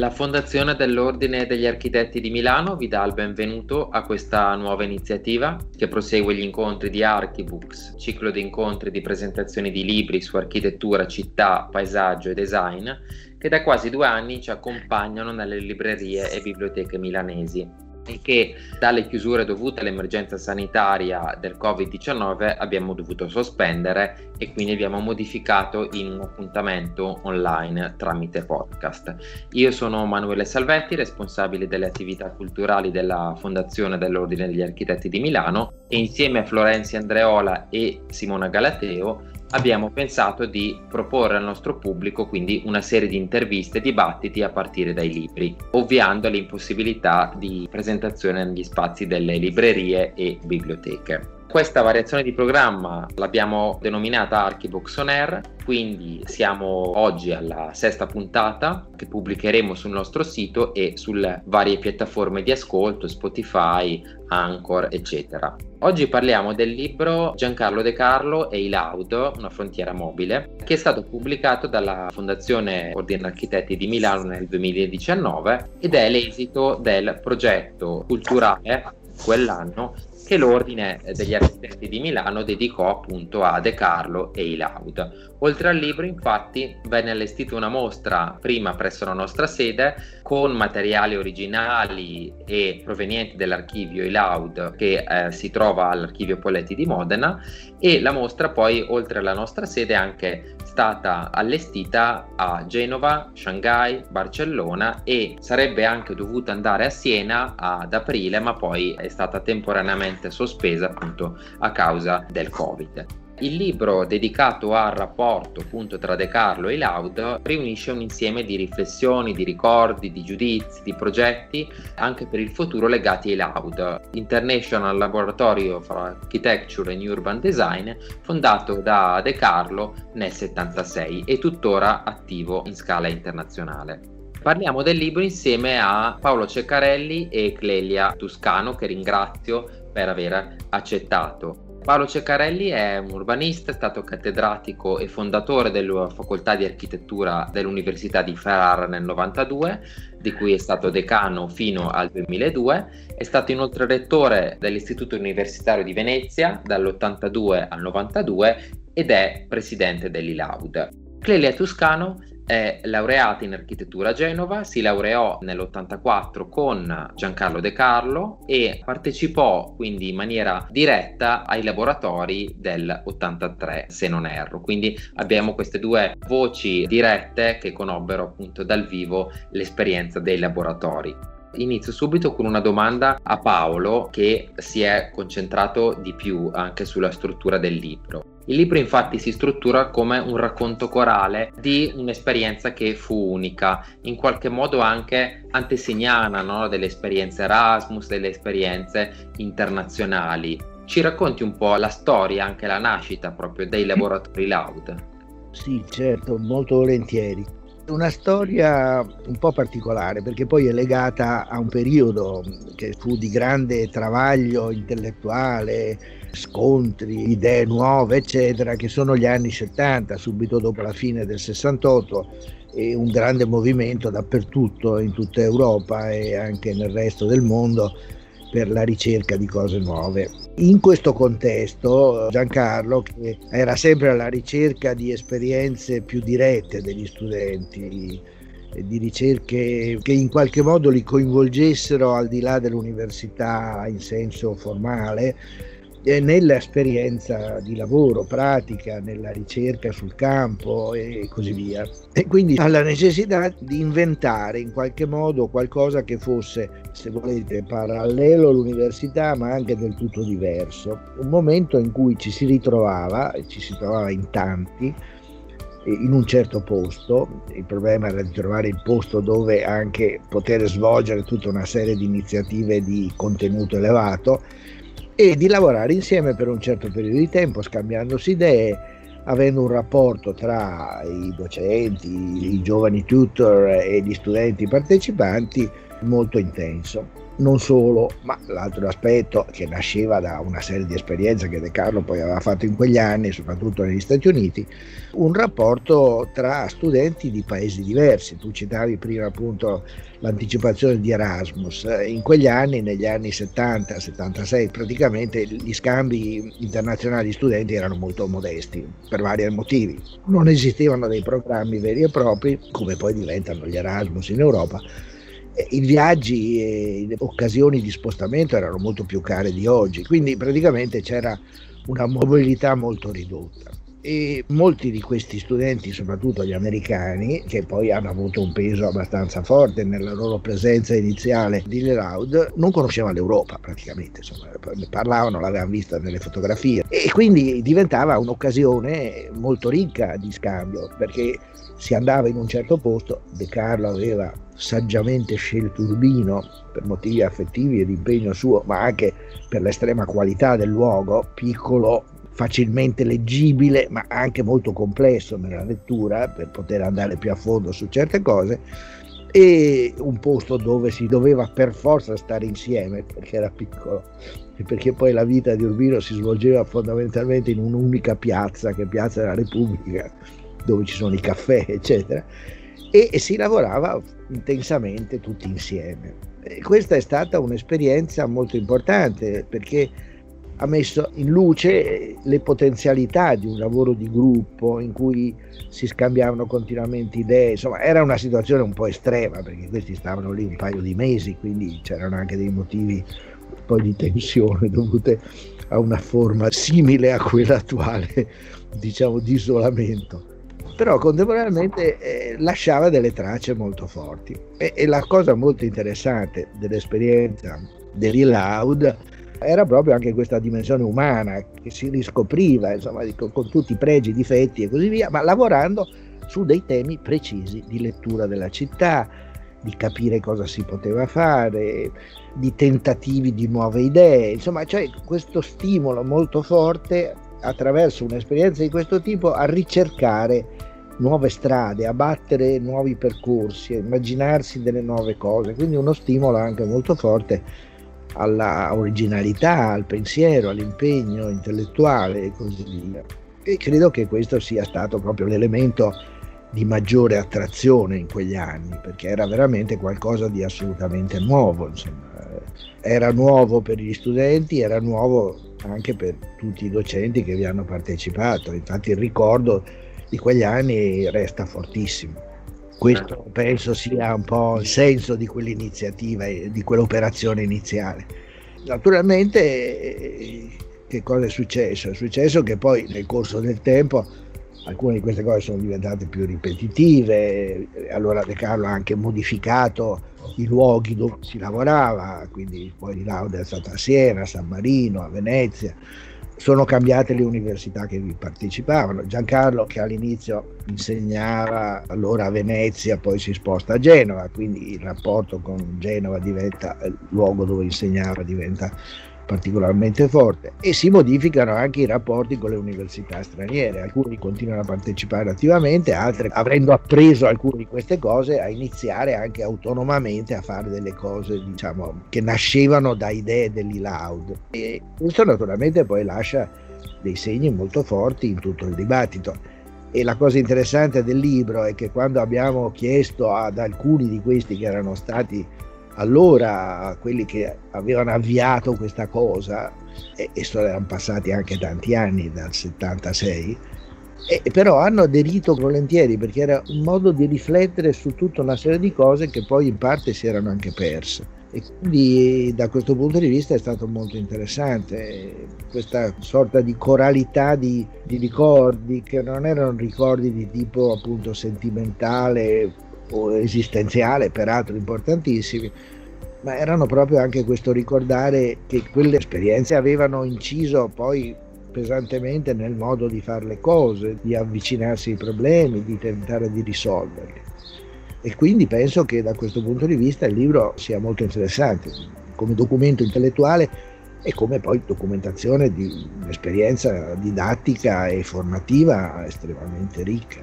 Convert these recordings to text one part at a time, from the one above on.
La Fondazione dell'Ordine degli Architetti di Milano vi dà il benvenuto a questa nuova iniziativa che prosegue gli incontri di Archibooks, ciclo di incontri di presentazioni di libri su architettura, città, paesaggio e design, che da quasi due anni ci accompagnano nelle librerie e biblioteche milanesi e che dalle chiusure dovute all'emergenza sanitaria del Covid-19 abbiamo dovuto sospendere e quindi abbiamo modificato in un appuntamento online tramite podcast. Io sono Manuele Salvetti, responsabile delle attività culturali della Fondazione dell'Ordine degli Architetti di Milano e insieme a Florenzia Andreola e Simona Galateo abbiamo pensato di proporre al nostro pubblico quindi una serie di interviste e dibattiti a partire dai libri, ovviando l'impossibilità di presentazione negli spazi delle librerie e biblioteche. Questa variazione di programma l'abbiamo denominata Archibox On Air, quindi siamo oggi alla sesta puntata che pubblicheremo sul nostro sito e sulle varie piattaforme di ascolto, Spotify, Anchor, eccetera. Oggi parliamo del libro Giancarlo De Carlo e i Laud, una frontiera mobile, che è stato pubblicato dalla Fondazione Ordine Architetti di Milano nel 2019 ed è l'esito del progetto culturale quell'anno che l'Ordine degli Architetti di Milano dedicò appunto a De Carlo e Ilaud. Oltre al libro, infatti, venne allestita una mostra prima presso la nostra sede con materiali originali e provenienti dell'archivio Ilaud che eh, si trova all'archivio Poletti di Modena e la mostra poi, oltre alla nostra sede, è anche stata allestita a Genova, Shanghai, Barcellona e sarebbe anche dovuta andare a Siena ad aprile, ma poi è stata temporaneamente sospesa appunto a causa del Covid. Il libro dedicato al rapporto appunto tra De Carlo e Laud riunisce un insieme di riflessioni, di ricordi, di giudizi, di progetti anche per il futuro legati ai Laud, International Laboratory for Architecture and Urban Design, fondato da De Carlo nel 76 e tuttora attivo in scala internazionale. Parliamo del libro insieme a Paolo Ceccarelli e Clelia Tuscano, che ringrazio per aver accettato. Paolo Ceccarelli è un urbanista, è stato cattedratico e fondatore della facoltà di architettura dell'Università di Ferrara nel 92, di cui è stato decano fino al 2002, è stato inoltre rettore dell'Istituto Universitario di Venezia dall'82 al 92 ed è presidente dell'ILAUD. Clelia Tuscano è laureata in architettura a Genova, si laureò nell'84 con Giancarlo De Carlo e partecipò quindi in maniera diretta ai laboratori del 83, se non erro. Quindi abbiamo queste due voci dirette che conobbero appunto dal vivo l'esperienza dei laboratori. Inizio subito con una domanda a Paolo che si è concentrato di più anche sulla struttura del libro. Il libro infatti si struttura come un racconto corale di un'esperienza che fu unica, in qualche modo anche antesignana no? delle esperienze Erasmus, delle esperienze internazionali. Ci racconti un po' la storia, anche la nascita proprio dei laboratori Loud? Sì, certo, molto volentieri. Una storia un po' particolare perché poi è legata a un periodo che fu di grande travaglio intellettuale, scontri, idee nuove, eccetera, che sono gli anni 70, subito dopo la fine del 68 e un grande movimento dappertutto in tutta Europa e anche nel resto del mondo per la ricerca di cose nuove. In questo contesto Giancarlo, che era sempre alla ricerca di esperienze più dirette degli studenti, di ricerche che in qualche modo li coinvolgessero al di là dell'università in senso formale, nell'esperienza di lavoro, pratica, nella ricerca sul campo e così via. E quindi alla necessità di inventare in qualche modo qualcosa che fosse, se volete, parallelo all'università ma anche del tutto diverso. Un momento in cui ci si ritrovava, ci si trovava in tanti, in un certo posto, il problema era di trovare il posto dove anche poter svolgere tutta una serie di iniziative di contenuto elevato e di lavorare insieme per un certo periodo di tempo, scambiandosi idee, avendo un rapporto tra i docenti, i giovani tutor e gli studenti partecipanti molto intenso. Non solo, ma l'altro aspetto che nasceva da una serie di esperienze che De Carlo poi aveva fatto in quegli anni, soprattutto negli Stati Uniti, un rapporto tra studenti di paesi diversi. Tu citavi prima appunto l'anticipazione di Erasmus. In quegli anni, negli anni 70-76, praticamente gli scambi internazionali di studenti erano molto modesti per vari motivi. Non esistevano dei programmi veri e propri, come poi diventano gli Erasmus in Europa i viaggi e le occasioni di spostamento erano molto più care di oggi, quindi praticamente c'era una mobilità molto ridotta. E molti di questi studenti, soprattutto gli americani, che poi hanno avuto un peso abbastanza forte nella loro presenza iniziale di Loud, non conoscevano l'Europa praticamente, insomma, ne parlavano, l'avevano vista nelle fotografie e quindi diventava un'occasione molto ricca di scambio perché si andava in un certo posto, De Carlo aveva saggiamente scelto Urbino per motivi affettivi e di impegno suo, ma anche per l'estrema qualità del luogo, piccolo, facilmente leggibile, ma anche molto complesso nella lettura per poter andare più a fondo su certe cose e un posto dove si doveva per forza stare insieme perché era piccolo e perché poi la vita di Urbino si svolgeva fondamentalmente in un'unica piazza che è Piazza della Repubblica dove ci sono i caffè eccetera e, e si lavorava intensamente tutti insieme. E questa è stata un'esperienza molto importante perché ha messo in luce le potenzialità di un lavoro di gruppo in cui si scambiavano continuamente idee, insomma era una situazione un po' estrema perché questi stavano lì un paio di mesi, quindi c'erano anche dei motivi un po' di tensione dovute a una forma simile a quella attuale, diciamo, di isolamento però contemporaneamente eh, lasciava delle tracce molto forti. E, e, la cosa molto interessante dell'esperienza degli Loud era proprio anche questa dimensione umana che si riscopriva, insomma, con, con tutti i pregi, i difetti e così via, ma lavorando su dei temi precisi di lettura della città, di capire cosa si poteva fare, di tentativi di nuove idee, insomma c'è questo stimolo molto forte attraverso un'esperienza di questo tipo a ricercare nuove strade, a battere nuovi percorsi, a immaginarsi delle nuove cose, quindi uno stimolo anche molto forte alla originalità, al pensiero, all'impegno intellettuale e così via. E credo che questo sia stato proprio l'elemento di maggiore attrazione in quegli anni, perché era veramente qualcosa di assolutamente nuovo, insomma. era nuovo per gli studenti, era nuovo anche per tutti i docenti che vi hanno partecipato, infatti il ricordo di quegli anni resta fortissimo. Questo certo. penso sia un po' il senso di quell'iniziativa e di quell'operazione iniziale. Naturalmente che cosa è successo? È successo che poi nel corso del tempo alcune di queste cose sono diventate più ripetitive, allora De Carlo ha anche modificato i luoghi dove si lavorava, quindi poi Lauda è stata a Siena, a San Marino, a Venezia, sono cambiate le università che vi partecipavano. Giancarlo che all'inizio insegnava allora a Venezia, poi si sposta a Genova, quindi il rapporto con Genova diventa il luogo dove insegnava, diventa particolarmente forte e si modificano anche i rapporti con le università straniere. Alcuni continuano a partecipare attivamente, altri, avendo appreso alcune di queste cose, a iniziare anche autonomamente a fare delle cose diciamo, che nascevano da idee dell'ILAUD. E questo naturalmente poi lascia dei segni molto forti in tutto il dibattito. E la cosa interessante del libro è che quando abbiamo chiesto ad alcuni di questi che erano stati allora quelli che avevano avviato questa cosa, e, e erano passati anche tanti anni dal 76, e, però hanno aderito volentieri perché era un modo di riflettere su tutta una serie di cose che poi in parte si erano anche perse. E quindi da questo punto di vista è stato molto interessante questa sorta di coralità di, di ricordi che non erano ricordi di tipo appunto sentimentale o esistenziale, peraltro importantissimi, ma erano proprio anche questo ricordare che quelle esperienze avevano inciso poi pesantemente nel modo di fare le cose, di avvicinarsi ai problemi, di tentare di risolverli. E quindi penso che da questo punto di vista il libro sia molto interessante come documento intellettuale e come poi documentazione di un'esperienza didattica e formativa estremamente ricca.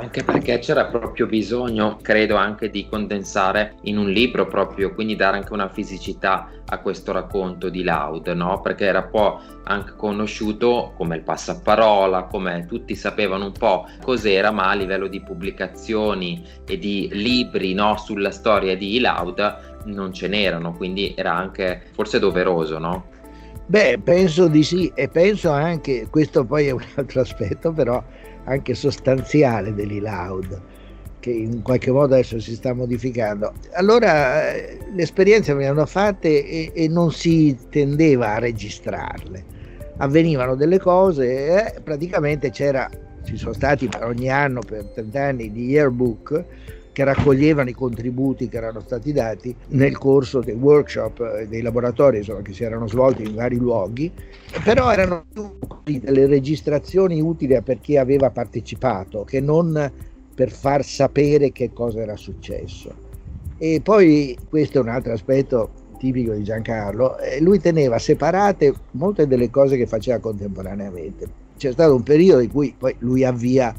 Anche perché c'era proprio bisogno, credo, anche di condensare in un libro proprio, quindi dare anche una fisicità a questo racconto di Loud, no? Perché era un po' anche conosciuto come il passaparola, come tutti sapevano un po' cos'era, ma a livello di pubblicazioni e di libri, no? Sulla storia di Loud non ce n'erano, quindi era anche forse doveroso, no? Beh, penso di sì e penso anche, questo poi è un altro aspetto, però anche sostanziale dell'e-loud che in qualche modo adesso si sta modificando. Allora eh, le esperienze venivano fatte e, e, non si tendeva a registrarle. Avvenivano delle cose e praticamente c'era, ci sono stati ogni anno per 30 anni di yearbook che raccoglievano i contributi che erano stati dati nel corso dei workshop, dei laboratori insomma, che si erano svolti in vari luoghi, però erano delle registrazioni utili per chi aveva partecipato, che non per far sapere che cosa era successo. E poi questo è un altro aspetto tipico di Giancarlo, eh, lui teneva separate molte delle cose che faceva contemporaneamente. C'è stato un periodo in cui poi lui avvia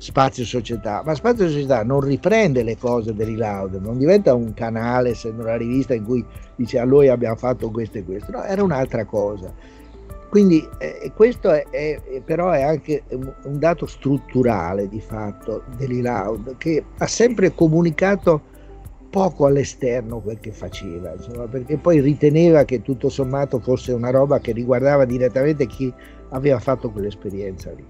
Spazio Società, ma Spazio Società non riprende le cose dell'Ilaud, non diventa un canale, essendo una rivista in cui dice a noi abbiamo fatto questo e questo, no, era un'altra cosa. Quindi eh, questo è, è, però è anche un, dato strutturale di fatto dell'Ilaud che ha sempre comunicato poco all'esterno quel che faceva, insomma, perché poi riteneva che tutto sommato fosse una roba che riguardava direttamente chi aveva fatto quell'esperienza lì.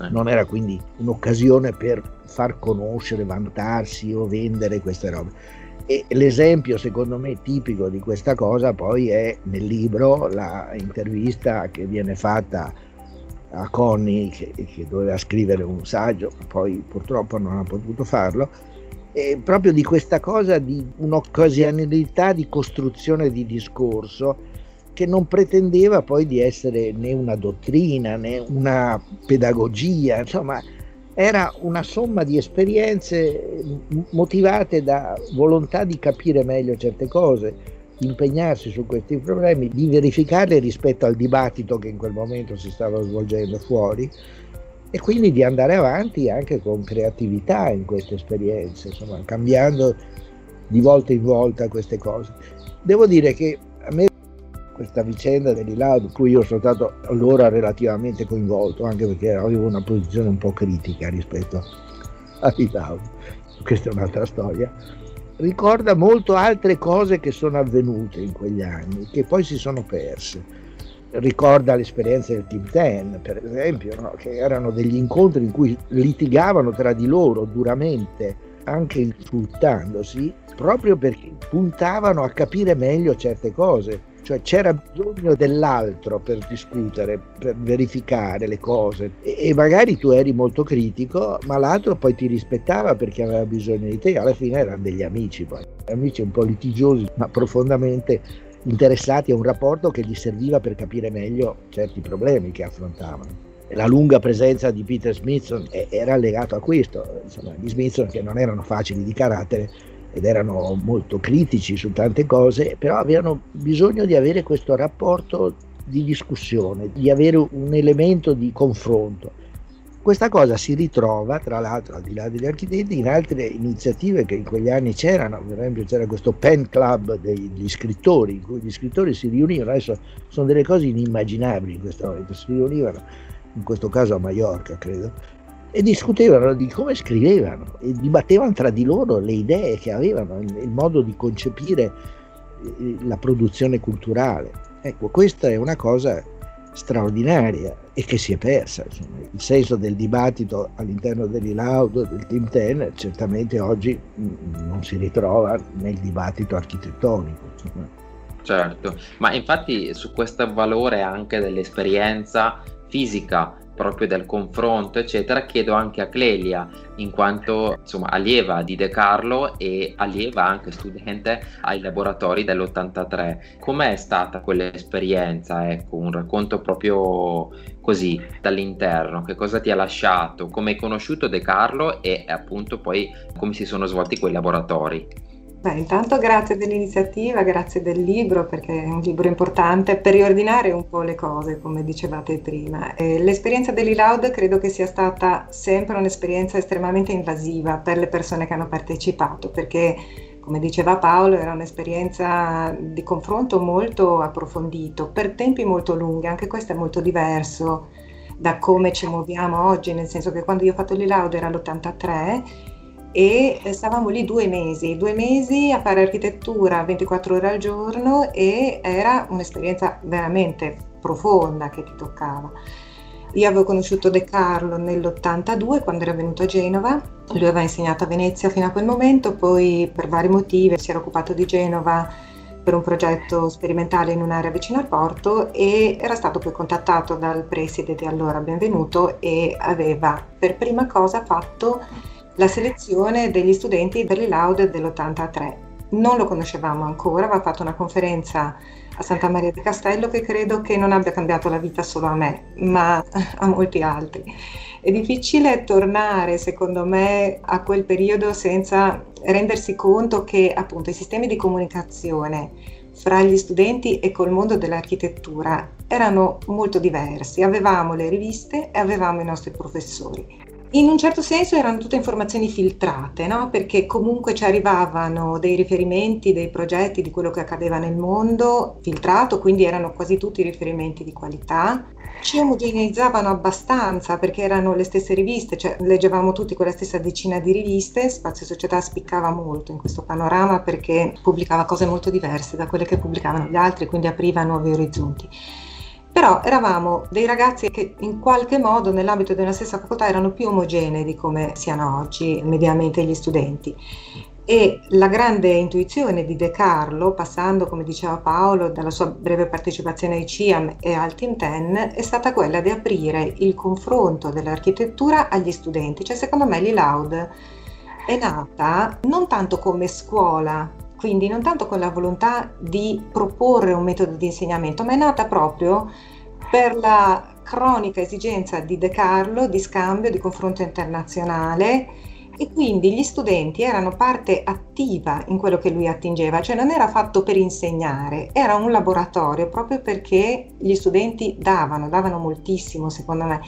Eh. Non era quindi un'occasione per far conoscere, vantarsi o vendere queste robe. E l'esempio secondo me tipico di questa cosa poi è nel libro la intervista che viene fatta a Connie che, che doveva scrivere un saggio, poi purtroppo non ha potuto farlo, e proprio di questa cosa di un'occasionalità di costruzione di discorso che non pretendeva poi di essere né una dottrina né una pedagogia, insomma era una somma di esperienze motivate da volontà di capire meglio certe cose, di impegnarsi su questi problemi, di verificarle rispetto al dibattito che in quel momento si stava svolgendo fuori e quindi di andare avanti anche con creatività in queste esperienze, insomma, cambiando di volta in volta queste cose. Devo dire che questa vicenda dell'Ilaud, in cui io sono stato allora relativamente coinvolto, anche perché avevo una posizione un po' critica rispetto all'Ilaud, questa è un'altra storia, ricorda molto altre cose che sono avvenute in quegli anni, che poi si sono perse. Ricorda l'esperienza del Team Ten, per esempio, no? che erano degli incontri in cui litigavano tra di loro duramente, anche insultandosi, proprio perché puntavano a capire meglio certe cose cioè c'era bisogno dell'altro per discutere, per verificare le cose. E, magari tu eri molto critico, ma l'altro poi ti rispettava perché aveva bisogno di te, alla fine erano degli amici poi, amici un po' litigiosi ma profondamente interessati a un rapporto che gli serviva per capire meglio certi problemi che affrontavano. La lunga presenza di Peter Smithson era legato a questo, insomma, gli Smithson che non erano facili di carattere ed erano molto critici su tante cose, però avevano bisogno di avere questo rapporto di discussione, di avere un elemento di confronto. Questa cosa si ritrova, tra l'altro, al di là degli architetti, in altre iniziative che in quegli anni c'erano, per esempio c'era questo pen club degli scrittori, in cui gli scrittori si riunivano, adesso sono delle cose inimmaginabili in questo momento, si riunivano, in questo caso a Mallorca credo, e discutevano di come scrivevano e dibattevano tra di loro le idee che avevano, il modo di concepire eh, la produzione culturale. Ecco, questa è una cosa straordinaria e che si è persa. Insomma. Il senso del dibattito all'interno dell'Ilaudo, del Team Ten, certamente oggi mm, non si ritrova nel dibattito architettonico. Insomma. Certo, ma infatti su questo valore anche dell'esperienza fisica proprio del confronto, eccetera, chiedo anche a Clelia, in quanto insomma allieva di De Carlo e allieva anche studente ai laboratori dell'83. Com'è stata quell'esperienza? Ecco, un racconto proprio così dall'interno, che cosa ti ha lasciato, come hai conosciuto De Carlo e appunto poi come si sono svolti quei laboratori. Beh, intanto grazie dell'iniziativa, grazie del libro perché è un libro importante per riordinare un po' le cose, come dicevate prima. E l'esperienza dell'e-loud credo che sia stata sempre un'esperienza estremamente invasiva per le persone che hanno partecipato, perché come diceva Paolo era un'esperienza di confronto molto approfondito, per tempi molto lunghi, anche questo è molto diverso da come ci muoviamo oggi, nel senso che quando io ho fatto l'e-loud era l'83 e stavamo lì due mesi, due mesi a fare architettura 24 ore al giorno e era un'esperienza veramente profonda che ti toccava. Io avevo conosciuto De Carlo nell'82 quando era venuto a Genova, lui aveva insegnato a Venezia fino a quel momento, poi per vari motivi si era occupato di Genova per un progetto sperimentale in un'area vicino al porto e era stato poi contattato dal preside di allora Benvenuto e aveva per prima cosa fatto la selezione degli studenti per l'ILAUD dell'83. Non lo conoscevamo ancora, aveva fatto una conferenza a Santa Maria del Castello che credo che non abbia cambiato la vita solo a me, ma a molti altri. È difficile tornare, secondo me, a quel periodo senza rendersi conto che appunto i sistemi di comunicazione fra gli studenti e col mondo dell'architettura erano molto diversi. Avevamo le riviste e avevamo i nostri professori in un certo senso erano tutte informazioni filtrate, no? perché comunque ci arrivavano dei riferimenti, dei progetti di quello che accadeva nel mondo, filtrato, quindi erano quasi tutti riferimenti di qualità. Ci omogeneizzavano abbastanza perché erano le stesse riviste, cioè leggevamo tutti quella stessa decina di riviste, Spazio Società spiccava molto in questo panorama perché pubblicava cose molto diverse da quelle che pubblicavano gli altri, quindi apriva nuovi orizzonti. Però eravamo dei ragazzi che in qualche modo nell'ambito di una stessa facoltà erano più omogenei di come siano oggi mediamente gli studenti. E la grande intuizione di De Carlo, passando, come diceva Paolo, dalla sua breve partecipazione ai CIAM e al Team 10, è stata quella di aprire il confronto dell'architettura agli studenti. Cioè, secondo me, l'ILAUD è nata non tanto come scuola quindi non tanto con la volontà di proporre un metodo di insegnamento, ma è nata proprio per la cronica esigenza di De Carlo di scambio, di confronto internazionale. E quindi gli studenti erano parte attiva in quello che lui attingeva, cioè non era fatto per insegnare, era un laboratorio proprio perché gli studenti davano, davano moltissimo secondo me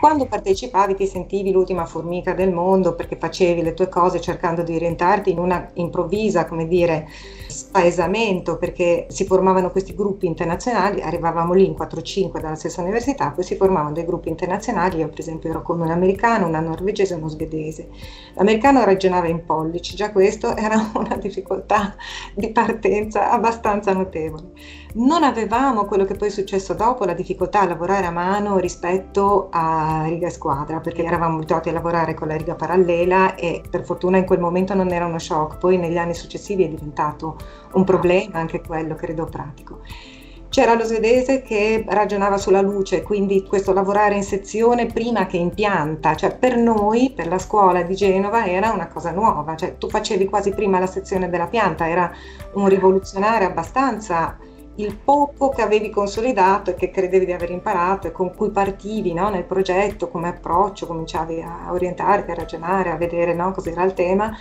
quando partecipavi ti sentivi l'ultima formica del mondo perché facevi le tue cose cercando di orientarti in una improvvisa, come dire, spaesamento perché si formavano questi gruppi internazionali, arrivavamo lì in 4-5 dalla stessa università, poi si formavano dei gruppi internazionali, io per esempio ero con un americano, una norvegese e uno svedese. L'americano ragionava in pollici, già questo era una difficoltà di partenza abbastanza notevole. Non avevamo quello che poi è successo dopo, la difficoltà a lavorare a mano rispetto a riga e squadra, perché eravamo abituati a lavorare con la riga parallela e per fortuna in quel momento non era uno shock, poi negli anni successivi è diventato un problema anche quello, credo, pratico. C'era lo svedese che ragionava sulla luce, quindi questo lavorare in sezione prima che in pianta, cioè per noi, per la scuola di Genova, era una cosa nuova, cioè tu facevi quasi prima la sezione della pianta, era un rivoluzionario abbastanza il poco che avevi consolidato e che credevi di aver imparato e con cui partivi no, nel progetto come approccio, cominciavi a orientarti, a ragionare, a vedere no, cos'era il tema.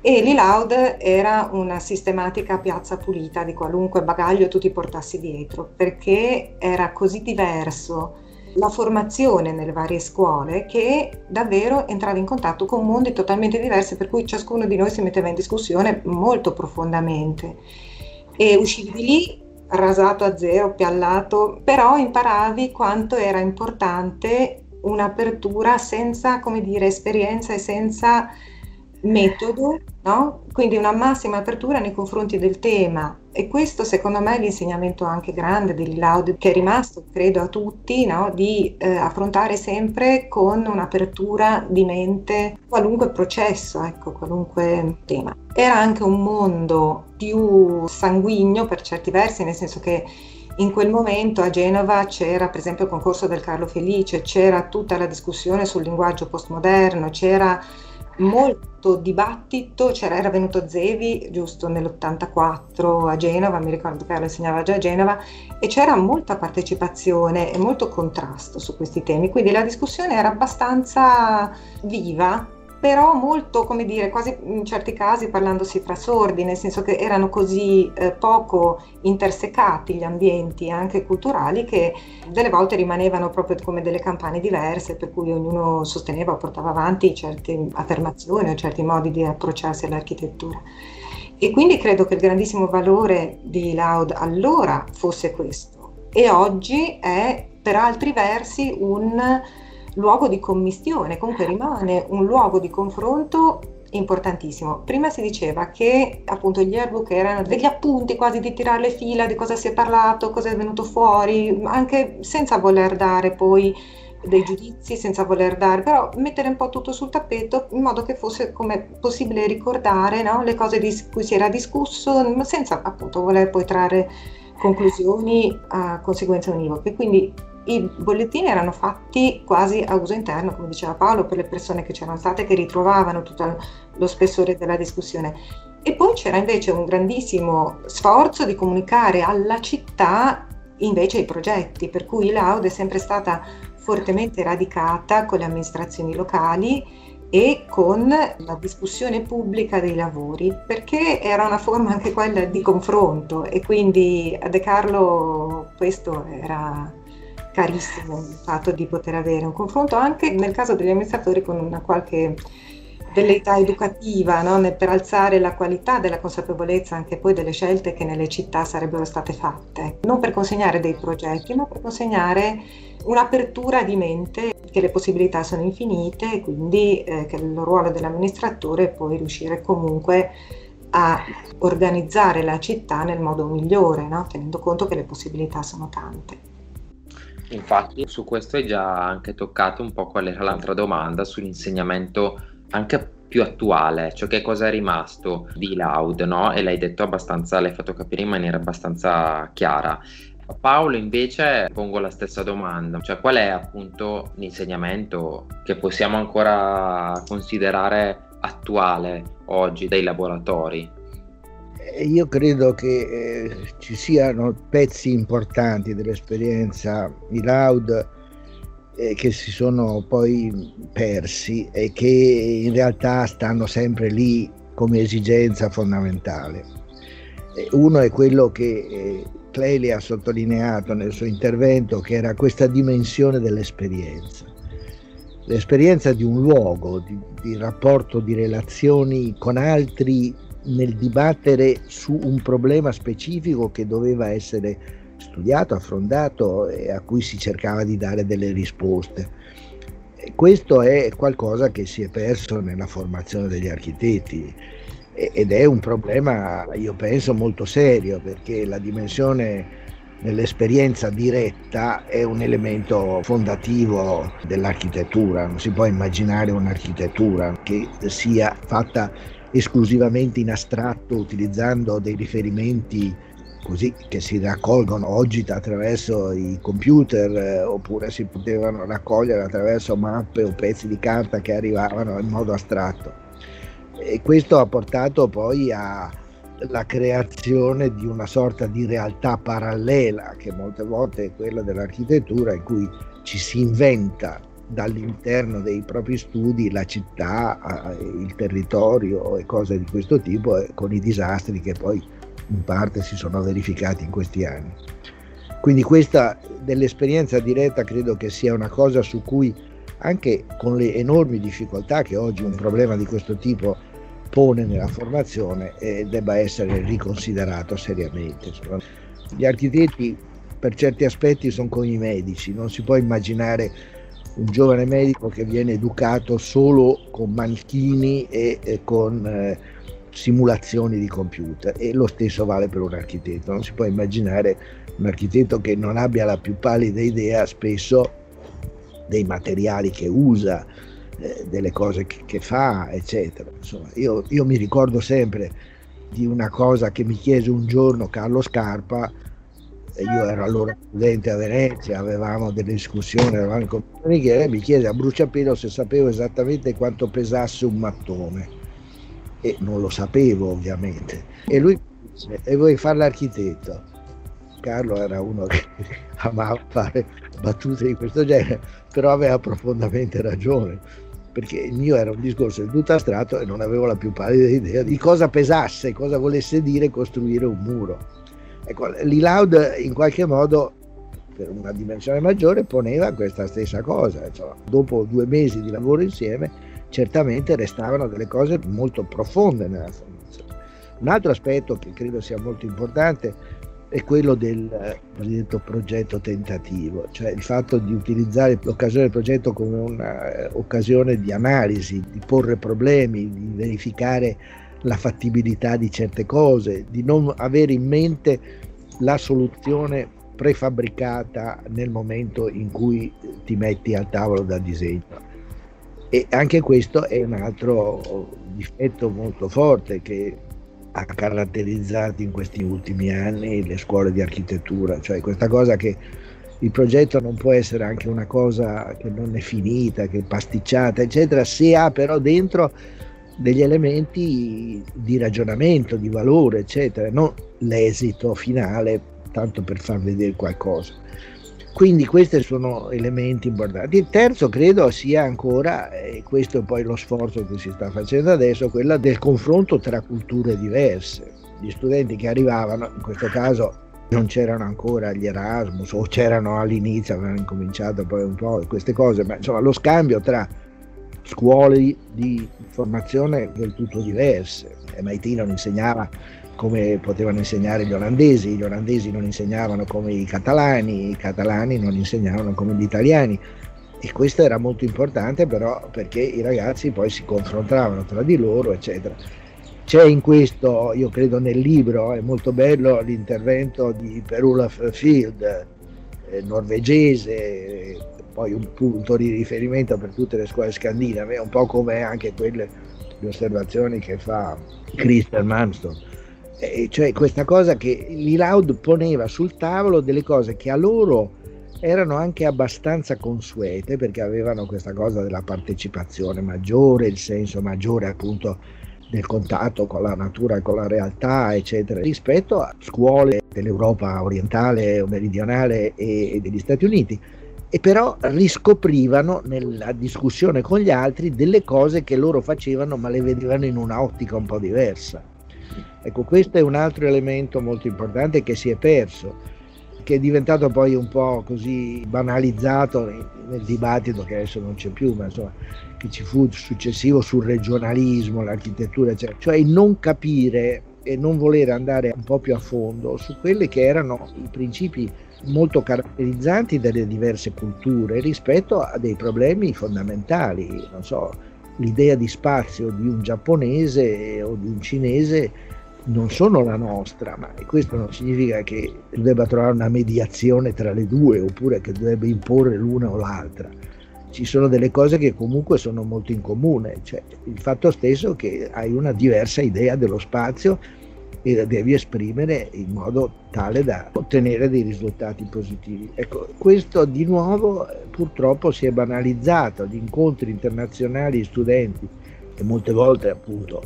E l'e-loud era una sistematica piazza pulita di qualunque bagaglio tu ti portassi dietro, perché era così diverso la formazione nelle varie scuole che davvero entrava in contatto con mondi totalmente diversi, per cui ciascuno di noi si metteva in discussione molto profondamente. E uscivi di lì rasato a zero, piallato, però imparavi quanto era importante un'apertura senza, come dire, esperienza e senza metodo, no? quindi una massima apertura nei confronti del tema e questo secondo me è l'insegnamento anche grande dell'Ilaud che è rimasto credo a tutti no? di eh, affrontare sempre con un'apertura di mente qualunque processo, ecco, qualunque tema. Era anche un mondo più sanguigno per certi versi, nel senso che in quel momento a Genova c'era per esempio il concorso del Carlo Felice, c'era tutta la discussione sul linguaggio postmoderno, c'era molto dibattito, c'era, era venuto Zevi giusto nell'84 a Genova, mi ricordo che lo insegnava già a Genova, e c'era molta partecipazione e molto contrasto su questi temi, quindi la discussione era abbastanza viva però molto, come dire, quasi in certi casi parlandosi fra sordi, nel senso che erano così eh, poco intersecati gli ambienti anche culturali che delle volte rimanevano proprio come delle campane diverse, per cui ognuno sosteneva o portava avanti certe affermazioni o certi modi di approcciarsi all'architettura. E quindi credo che il grandissimo valore di Laud allora fosse questo e oggi è per altri versi un luogo di commistione, comunque rimane un luogo di confronto importantissimo. Prima si diceva che appunto gli airbook erano degli appunti quasi di tirare le fila di cosa si è parlato, cosa è venuto fuori, anche senza voler dare poi dei giudizi, senza voler dare, però mettere un po' tutto sul tappeto in modo che fosse come possibile ricordare no? le cose di cui si era discusso, senza appunto voler poi trarre conclusioni a conseguenze univoche. Quindi i bollettini erano fatti quasi a uso interno, come diceva Paolo, per le persone che c'erano state, che ritrovavano tutto lo spessore della discussione. E poi c'era invece un grandissimo sforzo di comunicare alla città invece i progetti, per cui l'Aud è sempre stata fortemente radicata con le amministrazioni locali e con la discussione pubblica dei lavori, perché era una forma anche quella di confronto e quindi a De Carlo questo era carissimo il fatto di poter avere un confronto anche nel caso degli amministratori con una qualche velleità educativa no? per alzare la qualità della consapevolezza anche poi delle scelte che nelle città sarebbero state fatte, non per consegnare dei progetti, ma per consegnare un'apertura di mente che le possibilità sono infinite e quindi eh, che il ruolo dell'amministratore è poi riuscire comunque a organizzare la città nel modo migliore, no? tenendo conto che le possibilità sono tante. Infatti su questo hai già anche toccato un po' qual era l'altra domanda sull'insegnamento anche più attuale, cioè che cosa è rimasto di Loud, no? E l'hai detto abbastanza, l'hai fatto capire in maniera abbastanza chiara. A Paolo invece pongo la stessa domanda, cioè qual è appunto l'insegnamento che possiamo ancora considerare attuale oggi dai laboratori? Io credo che eh, ci siano pezzi importanti dell'esperienza di Loud eh, che si sono poi persi e che in realtà stanno sempre lì come esigenza fondamentale. Uno è quello che eh, Clelia ha sottolineato nel suo intervento, che era questa dimensione dell'esperienza. L'esperienza di un luogo, di, di rapporto, di relazioni con altri nel dibattere su un problema specifico che doveva essere studiato, affrontato e a cui si cercava di dare delle risposte. E questo è qualcosa che si è perso nella formazione degli architetti ed è un problema, io penso, molto serio perché la dimensione nell'esperienza diretta è un elemento fondativo dell'architettura, non si può immaginare un'architettura che sia fatta esclusivamente in astratto utilizzando dei riferimenti così che si raccolgono oggi attraverso i computer eh, oppure si potevano raccogliere attraverso mappe o pezzi di carta che arrivavano in modo astratto. E questo ha portato poi alla creazione di una sorta di realtà parallela che molte volte è quella dell'architettura in cui ci si inventa dall'interno dei propri studi la città, il territorio e cose di questo tipo eh, con i disastri che poi in parte si sono verificati in questi anni. Quindi questa dell'esperienza diretta credo che sia una cosa su cui anche con le enormi difficoltà che oggi un problema di questo tipo pone nella formazione eh, debba essere riconsiderato seriamente. Gli architetti per certi aspetti sono come i medici, non si può immaginare un giovane medico che viene educato solo con manichini e, e con eh, simulazioni di computer e lo stesso vale per un architetto. Non si può immaginare un architetto che non abbia la più pallida idea spesso dei materiali che usa, eh, delle cose che, che, fa, eccetera. Insomma, io, io mi ricordo sempre di una cosa che mi chiese un giorno Carlo Scarpa, io ero allora studente a Venezia, avevamo delle discussioni, eravamo in compagnia, e mi chiese a bruciapelo se sapevo esattamente quanto pesasse un mattone e non lo sapevo ovviamente. E lui disse, e vuoi fare l'architetto? Carlo era uno che amava fare battute di questo genere, però aveva profondamente ragione, perché il mio era un discorso del tutto astratto e non avevo la più pallida idea di cosa pesasse, cosa volesse dire costruire un muro. Ecco, l'Ilaud in qualche modo per una dimensione maggiore poneva questa stessa cosa. Insomma, dopo due mesi di lavoro insieme, certamente restavano delle cose molto profonde nella formazione. Un altro aspetto che credo sia molto importante è quello del cosiddetto progetto tentativo, cioè il fatto di utilizzare l'occasione del progetto come un'occasione eh, di analisi, di porre problemi, di verificare la fattibilità di certe cose, di non avere in mente la soluzione prefabbricata nel momento in cui ti metti al tavolo da disegno. E anche questo è un altro difetto molto forte che ha caratterizzato in questi ultimi anni le scuole di architettura, cioè questa cosa che il progetto non può essere anche una cosa che non è finita, che è pasticciata, eccetera, se ha però dentro degli elementi di ragionamento, di valore, eccetera, non l'esito finale tanto per far vedere qualcosa. Quindi questi sono elementi importanti. Il terzo credo sia ancora, e questo è poi lo sforzo che si sta facendo adesso, quello del confronto tra culture diverse. Gli studenti che arrivavano, in questo caso non c'erano ancora gli Erasmus o c'erano all'inizio, avevano incominciato poi un po' queste cose, ma insomma lo scambio tra scuole di formazione del tutto diverse. MIT non insegnava come potevano insegnare gli olandesi, gli olandesi non insegnavano come i catalani, i catalani non insegnavano come gli italiani e questo era molto importante però perché i ragazzi poi si confrontavano tra di loro eccetera. C'è in questo, io credo nel libro, è molto bello l'intervento di Perulaf Field, eh, norvegese, poi un punto di riferimento per tutte le scuole scandinave, un po' come anche quelle le osservazioni che fa Christer Manstone eh, cioè questa cosa che l'Ilaud poneva sul tavolo delle cose che a loro erano anche abbastanza consuete perché avevano questa cosa della partecipazione maggiore, il senso maggiore appunto del contatto con la natura e con la realtà, eccetera, rispetto a scuole dell'Europa orientale o meridionale e, e degli Stati Uniti. E però riscoprivano nella discussione con gli altri delle cose che loro facevano ma le vedevano in un'ottica un po' diversa. Ecco, questo è un altro elemento molto importante che si è perso, che è diventato poi un po' così banalizzato nel dibattito che adesso non c'è più, ma insomma che ci fu successivo sul regionalismo, l'architettura, eccetera. cioè il non capire e non voler andare un po' più a fondo su quelli che erano i principi molto caratterizzanti delle diverse culture rispetto a dei problemi fondamentali, non so, l'idea di spazio di un giapponese o di un cinese non sono la nostra, ma questo non significa che debba trovare una mediazione tra le due oppure che debba imporre l'una o l'altra. Ci sono delle cose che comunque sono molto in comune, cioè il fatto stesso che hai una diversa idea dello spazio e la devi esprimere in modo tale da ottenere dei risultati positivi. Ecco, questo di nuovo purtroppo si è banalizzato, gli incontri internazionali studenti e molte volte appunto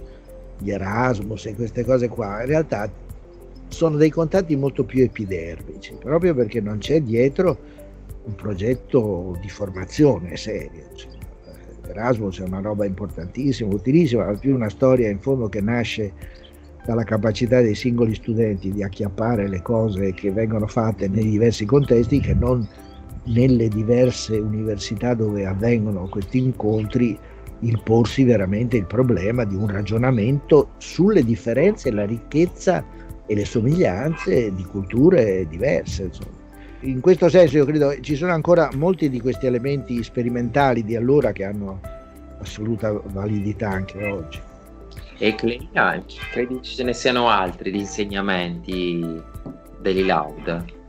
gli Erasmus e queste cose qua, in realtà sono dei contatti molto più epidermici, proprio perché non c'è dietro un progetto di formazione serio. Cioè, Erasmus è una roba importantissima, utilissima, ma più una storia in fondo che nasce dalla capacità dei singoli studenti di acchiappare le cose che vengono fatte nei diversi contesti che non nelle diverse università dove avvengono questi incontri il porsi veramente il problema di un ragionamento sulle differenze, la ricchezza e le somiglianze di culture diverse. Insomma. In questo senso io credo ci sono ancora molti di questi elementi sperimentali di allora che hanno assoluta validità anche oggi. E Clelia, credi ce ne siano altri di insegnamenti degli Loud?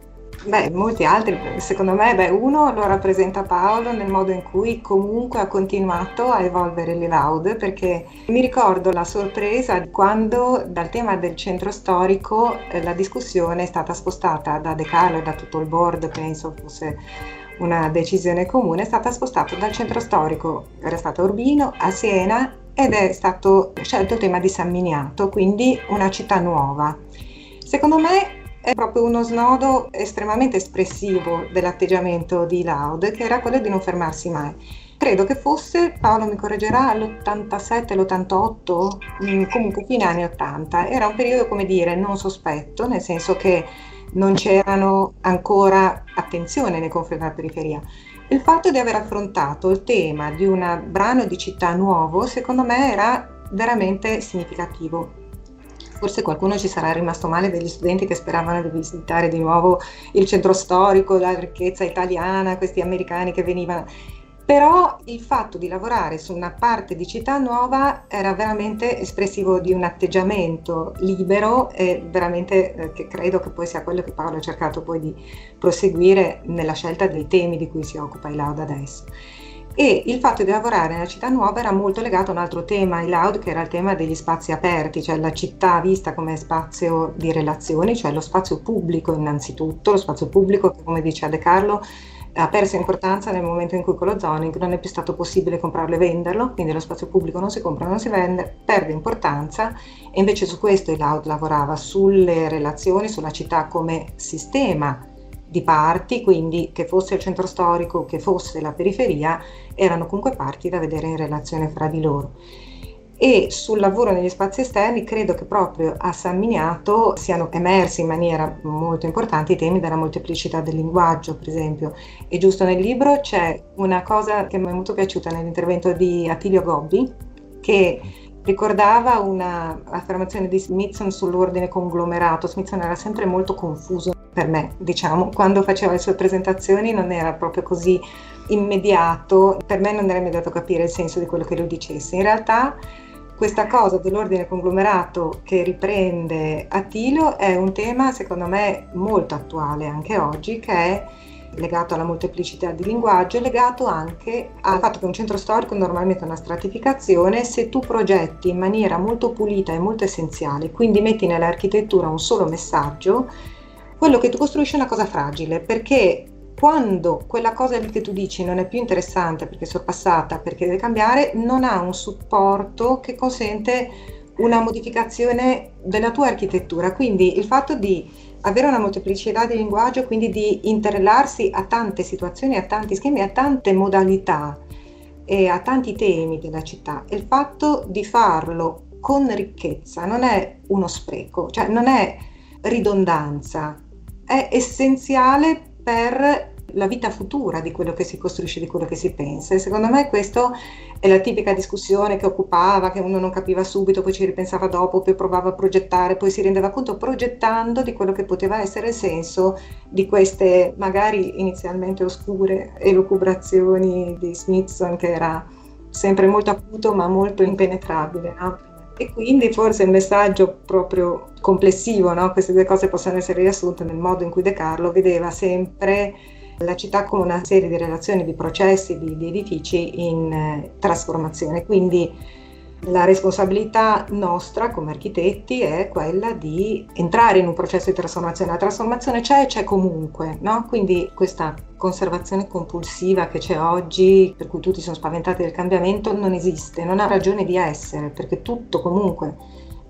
Beh, molti altri, secondo me, beh, uno lo rappresenta Paolo nel modo in cui comunque ha continuato a evolvere l'Ilaud, perché mi ricordo la sorpresa quando dal tema del centro storico eh, la discussione è stata spostata da De Carlo e da tutto il board, penso fosse una decisione comune, è stata spostata dal centro storico, era stato Urbino, a Siena ed è stato scelto il tema di San Miniato, quindi una città nuova. Secondo me è proprio uno snodo estremamente espressivo dell'atteggiamento di Loud, che era quello di non fermarsi mai. credo che fosse, Paolo mi correggerà, l'87, l'88, mm, comunque fine anni 80. Era un periodo, come dire, non sospetto, nel senso che non c'erano ancora attenzione nei confronti della periferia. Il fatto di aver affrontato il tema di un brano di città nuovo, secondo me, era veramente significativo. Forse qualcuno ci sarà rimasto male degli studenti che speravano di visitare di nuovo il centro storico, la ricchezza italiana, questi americani che venivano però il fatto di lavorare su una parte di città nuova era veramente espressivo di un atteggiamento libero e veramente eh, che credo che poi sia quello che Paolo ha cercato poi di proseguire nella scelta dei temi di cui si occupa Ilaud adesso. E il fatto di lavorare nella città nuova era molto legato a un altro tema, Ilaud, che era il tema degli spazi aperti, cioè la città vista come spazio di relazioni, cioè lo spazio pubblico innanzitutto, lo spazio pubblico che come dice De Carlo ha perso importanza nel momento in cui con lo zoning non è più stato possibile comprarlo e venderlo, quindi lo spazio pubblico non si compra, non si vende, perde importanza e invece su questo il Laud lavorava sulle relazioni, sulla città come sistema di parti, quindi che fosse il centro storico, che fosse la periferia, erano comunque parti da vedere in relazione fra di loro e sul lavoro negli spazi esterni credo che proprio a San Miniato siano emersi in maniera molto importante i temi della molteplicità del linguaggio, per esempio. E giusto nel libro c'è una cosa che mi è molto piaciuta nell'intervento di Attilio Gobbi, che ricordava un'affermazione di Smithson sull'ordine conglomerato. Smithson era sempre molto confuso per me, diciamo, quando faceva le sue presentazioni non era proprio così immediato, per me non era immediato capire il senso di quello che lui dicesse. In realtà questa cosa dell'ordine conglomerato che riprende Attilo è un tema secondo me molto attuale anche oggi che è legato alla molteplicità di linguaggio, legato anche al fatto che un centro storico normalmente ha una stratificazione, se tu progetti in maniera molto pulita e molto essenziale, quindi metti nell'architettura un solo messaggio, quello che tu costruisci è una cosa fragile, perché quando quella cosa che tu dici non è più interessante perché è sorpassata, perché deve cambiare, non ha un supporto che consente una modificazione della tua architettura. Quindi il fatto di avere una molteplicità di linguaggio, quindi di interrellarsi a tante situazioni, a tanti schemi, a tante modalità e a tanti temi della città, il fatto di farlo con ricchezza non è uno spreco, cioè non è ridondanza, è essenziale per la vita futura di quello che si costruisce, di quello che si pensa. E secondo me questa è la tipica discussione che occupava, che uno non capiva subito, poi ci ripensava dopo, poi provava a progettare, poi si rendeva conto progettando di quello che poteva essere il senso di queste magari inizialmente oscure elucubrazioni di Smithson che era sempre molto acuto ma molto impenetrabile. No? E quindi forse il messaggio proprio complessivo, no? queste due cose possono essere riassunte nel modo in cui De Carlo vedeva sempre la città come una serie di relazioni, di processi, di, di edifici in eh, trasformazione. Quindi la responsabilità nostra come architetti è quella di entrare in un processo di trasformazione. La trasformazione c'è e c'è comunque, no? quindi questa conservazione compulsiva che c'è oggi, per cui tutti sono spaventati del cambiamento, non esiste, non ha ragione di essere, perché tutto comunque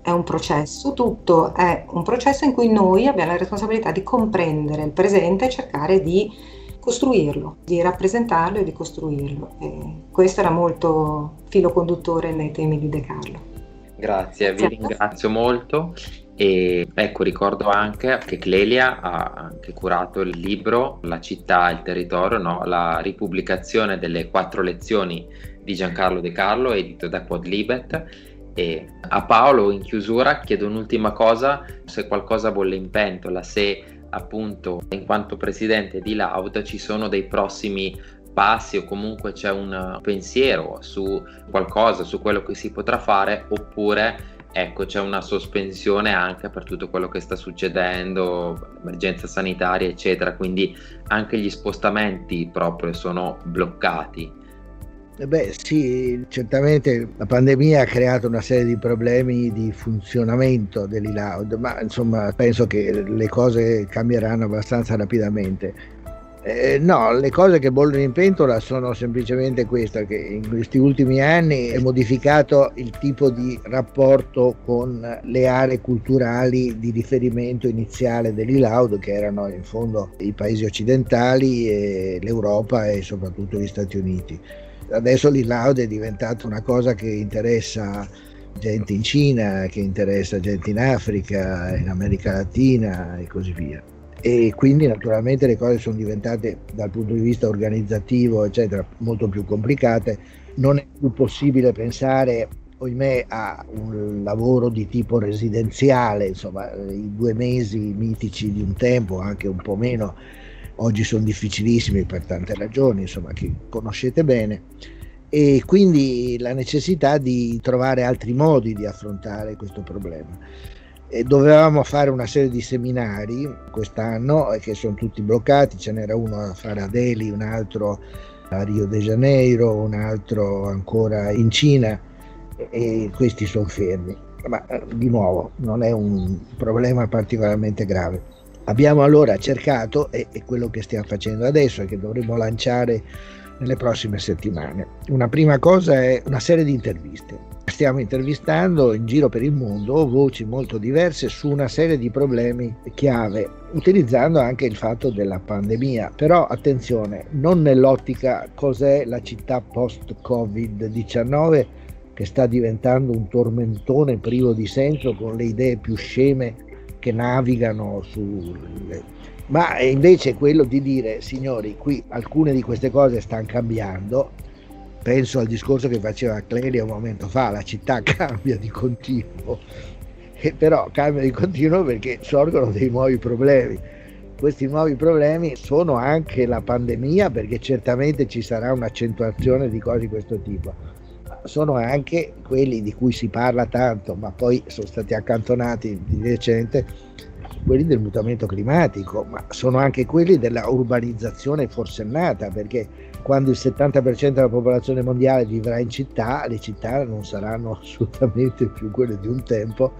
è un processo, tutto è un processo in cui noi abbiamo la responsabilità di comprendere il presente e cercare di costruirlo, di rappresentarlo e di costruirlo. E questo era molto filo conduttore nei temi di De Carlo. Grazie, vi ringrazio molto e ecco ricordo anche che Clelia ha anche curato il libro La città e il territorio, no? la ripubblicazione delle quattro lezioni di Giancarlo De Carlo edito da Quadlibet e a Paolo in chiusura chiedo un'ultima cosa, se qualcosa bolle in pentola, se appunto in quanto presidente di Laud ci sono dei prossimi passi o comunque c'è un pensiero su qualcosa, su quello che si potrà fare oppure ecco c'è una sospensione anche per tutto quello che sta succedendo, emergenza sanitaria eccetera, quindi anche gli spostamenti proprio sono bloccati. Eh beh sì, certamente la pandemia ha creato una serie di problemi di funzionamento dell'ILAUD, ma insomma penso che le cose cambieranno abbastanza rapidamente. Eh, no, le cose che bollono in pentola sono semplicemente queste, che in questi ultimi anni è modificato il tipo di rapporto con le aree culturali di riferimento iniziale dell'ILAUD, che erano in fondo i paesi occidentali, l'Europa e soprattutto gli Stati Uniti Adesso l'e-loud è diventata una cosa che interessa gente in Cina, che interessa gente in Africa, in America Latina e così via. E quindi naturalmente le cose sono diventate dal punto di vista organizzativo, eccetera, molto più complicate. Non è più possibile pensare ohimè a un lavoro di tipo residenziale, insomma i due mesi mitici di un tempo, anche un po' meno, oggi sono difficilissimi per tante ragioni, insomma che conoscete bene e quindi la necessità di trovare altri modi di affrontare questo problema. E dovevamo fare una serie di seminari quest'anno che sono tutti bloccati, ce n'era uno a fare a Delhi, un altro a Rio de Janeiro, un altro ancora in Cina e questi sono fermi. Ma di nuovo non è un problema particolarmente grave. Abbiamo allora cercato, e, e quello che stiamo facendo adesso è che dovremo lanciare nelle prossime settimane. Una prima cosa è una serie di interviste. Stiamo intervistando in giro per il mondo voci molto diverse su una serie di problemi chiave, utilizzando anche il fatto della pandemia. Però attenzione, non nell'ottica cos'è la città post-Covid-19 che sta diventando un tormentone privo di senso con le idee più sceme che navigano sulle ma invece quello di dire signori qui alcune di queste cose stanno cambiando. Penso al discorso che faceva Clelia un momento fa la città cambia di continuo. E però cambia di continuo perché sorgono dei nuovi problemi. Questi nuovi problemi sono anche la pandemia perché certamente ci sarà un'accentuazione di cose di questo tipo sono anche quelli di cui si parla tanto ma poi sono stati accantonati di recente quelli del mutamento climatico, ma sono anche quelli della urbanizzazione forsennata, perché quando il 70% della popolazione mondiale vivrà in città, le città non saranno assolutamente più quelle di un tempo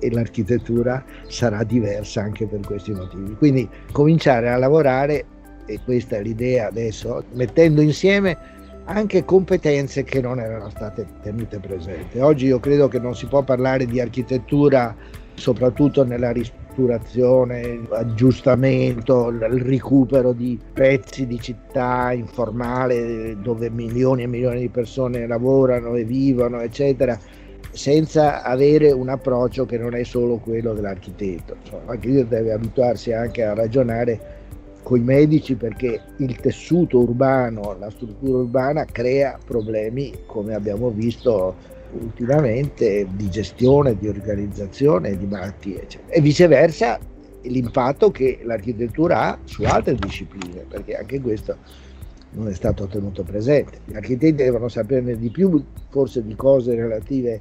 e l'architettura sarà diversa anche per questi motivi. Quindi cominciare a lavorare, e questa è l'idea adesso, mettendo insieme anche competenze che non erano state tenute presenti. Oggi io credo che non si può parlare di architettura soprattutto nella ristrutturazione, aggiustamento, il recupero di pezzi di città informale dove milioni e milioni di persone lavorano e vivono, eccetera, senza avere un approccio che non è solo quello dell'architetto. Insomma, l'architetto deve abituarsi anche a ragionare con i medici perché il tessuto urbano, la struttura urbana crea problemi, come abbiamo visto ultimamente di gestione, di organizzazione di malattie, eccetera. e viceversa l'impatto che l'architettura ha su altre discipline, perché anche questo non è stato tenuto presente. Gli architetti devono saperne di più, forse di cose relative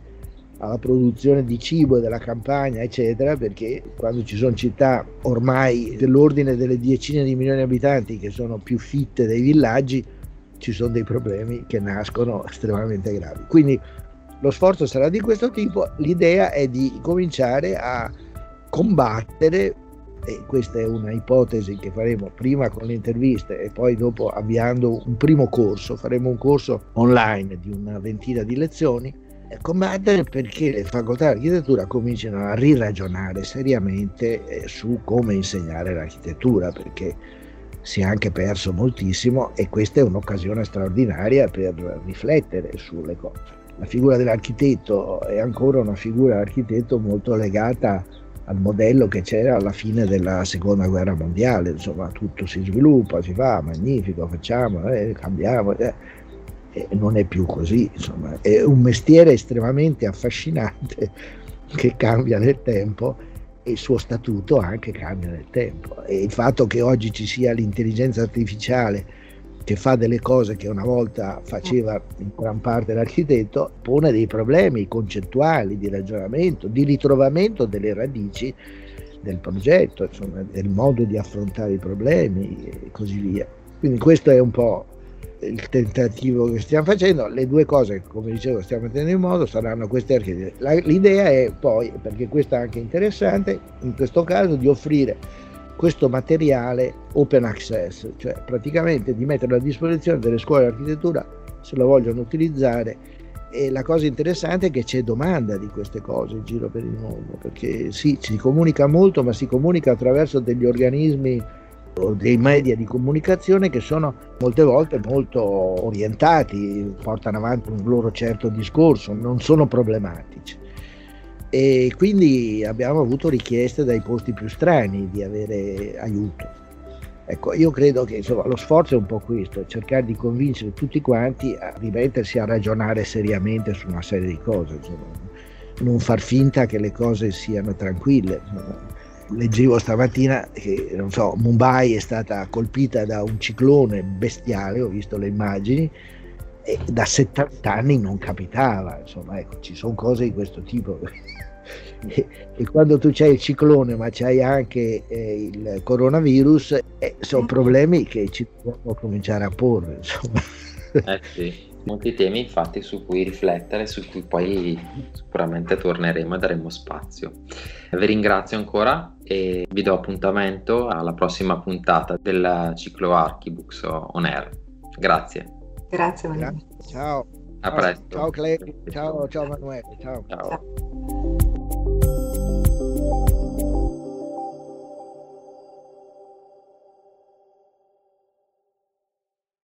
alla produzione di cibo e della campagna, eccetera, perché quando ci sono città ormai dell'ordine delle decine di milioni di abitanti che sono più fitte dei villaggi, ci sono dei problemi che nascono estremamente gravi. Quindi lo sforzo sarà di questo tipo, l'idea è di cominciare a combattere, e questa è una ipotesi che faremo prima con le interviste e poi dopo avviando un primo corso, faremo un corso online di una ventina di lezioni, combattere perché le facoltà di architettura cominciano a riragionare seriamente eh, su come insegnare l'architettura, perché si è anche perso moltissimo e questa è un'occasione straordinaria per riflettere sulle cose la figura dell'architetto è ancora una figura dell'architetto molto legata al modello che c'era alla fine della seconda guerra mondiale, insomma tutto si sviluppa, si fa, magnifico, facciamo, eh, cambiamo, eh. Non è più così, insomma è un mestiere estremamente affascinante che cambia nel tempo e il suo statuto anche cambia nel tempo e il fatto che oggi ci sia l'intelligenza artificiale che fa delle cose che una volta faceva in gran parte l'architetto, pone dei problemi concettuali, di ragionamento, di ritrovamento delle radici del progetto, insomma, del modo di affrontare i problemi e così via. Quindi questo è un po' il tentativo che stiamo facendo. Le due cose come dicevo, stiamo mettendo in modo saranno queste architetture. L'idea è poi, perché questo è anche interessante, in questo caso di offrire questo materiale open access, cioè praticamente di metterlo a disposizione delle scuole di architettura se lo vogliono utilizzare. E la cosa interessante è che c'è domanda di queste cose in giro per il mondo, perché sì, si comunica molto, ma si comunica attraverso degli organismi dei media di comunicazione che sono molte volte molto orientati, portano avanti un loro certo discorso, non sono problematici. E quindi abbiamo avuto richieste dai posti più strani di avere aiuto. Ecco, io credo che insomma, lo sforzo è un po' questo, cercare di convincere tutti quanti a rimettersi a ragionare seriamente su una serie di cose, insomma, non far finta che le cose siano tranquille. Leggevo stamattina che non so, Mumbai è stata colpita da un ciclone bestiale, ho visto le immagini, e da 70 anni non capitava, insomma, ecco, ci sono cose di questo tipo. E, e, quando tu c'hai il ciclone ma c'hai anche eh, il coronavirus eh, sono problemi che ci dobbiamo cominciare a porre insomma. Eh sì, molti temi infatti su cui riflettere su cui poi sicuramente torneremo e daremo spazio vi ringrazio ancora e vi do appuntamento alla prossima puntata del ciclo Archibooks On Air. Grazie. Grazie Manuele ciao. A presto. Ciao Clay ciao ciao Manuele ciao. ciao.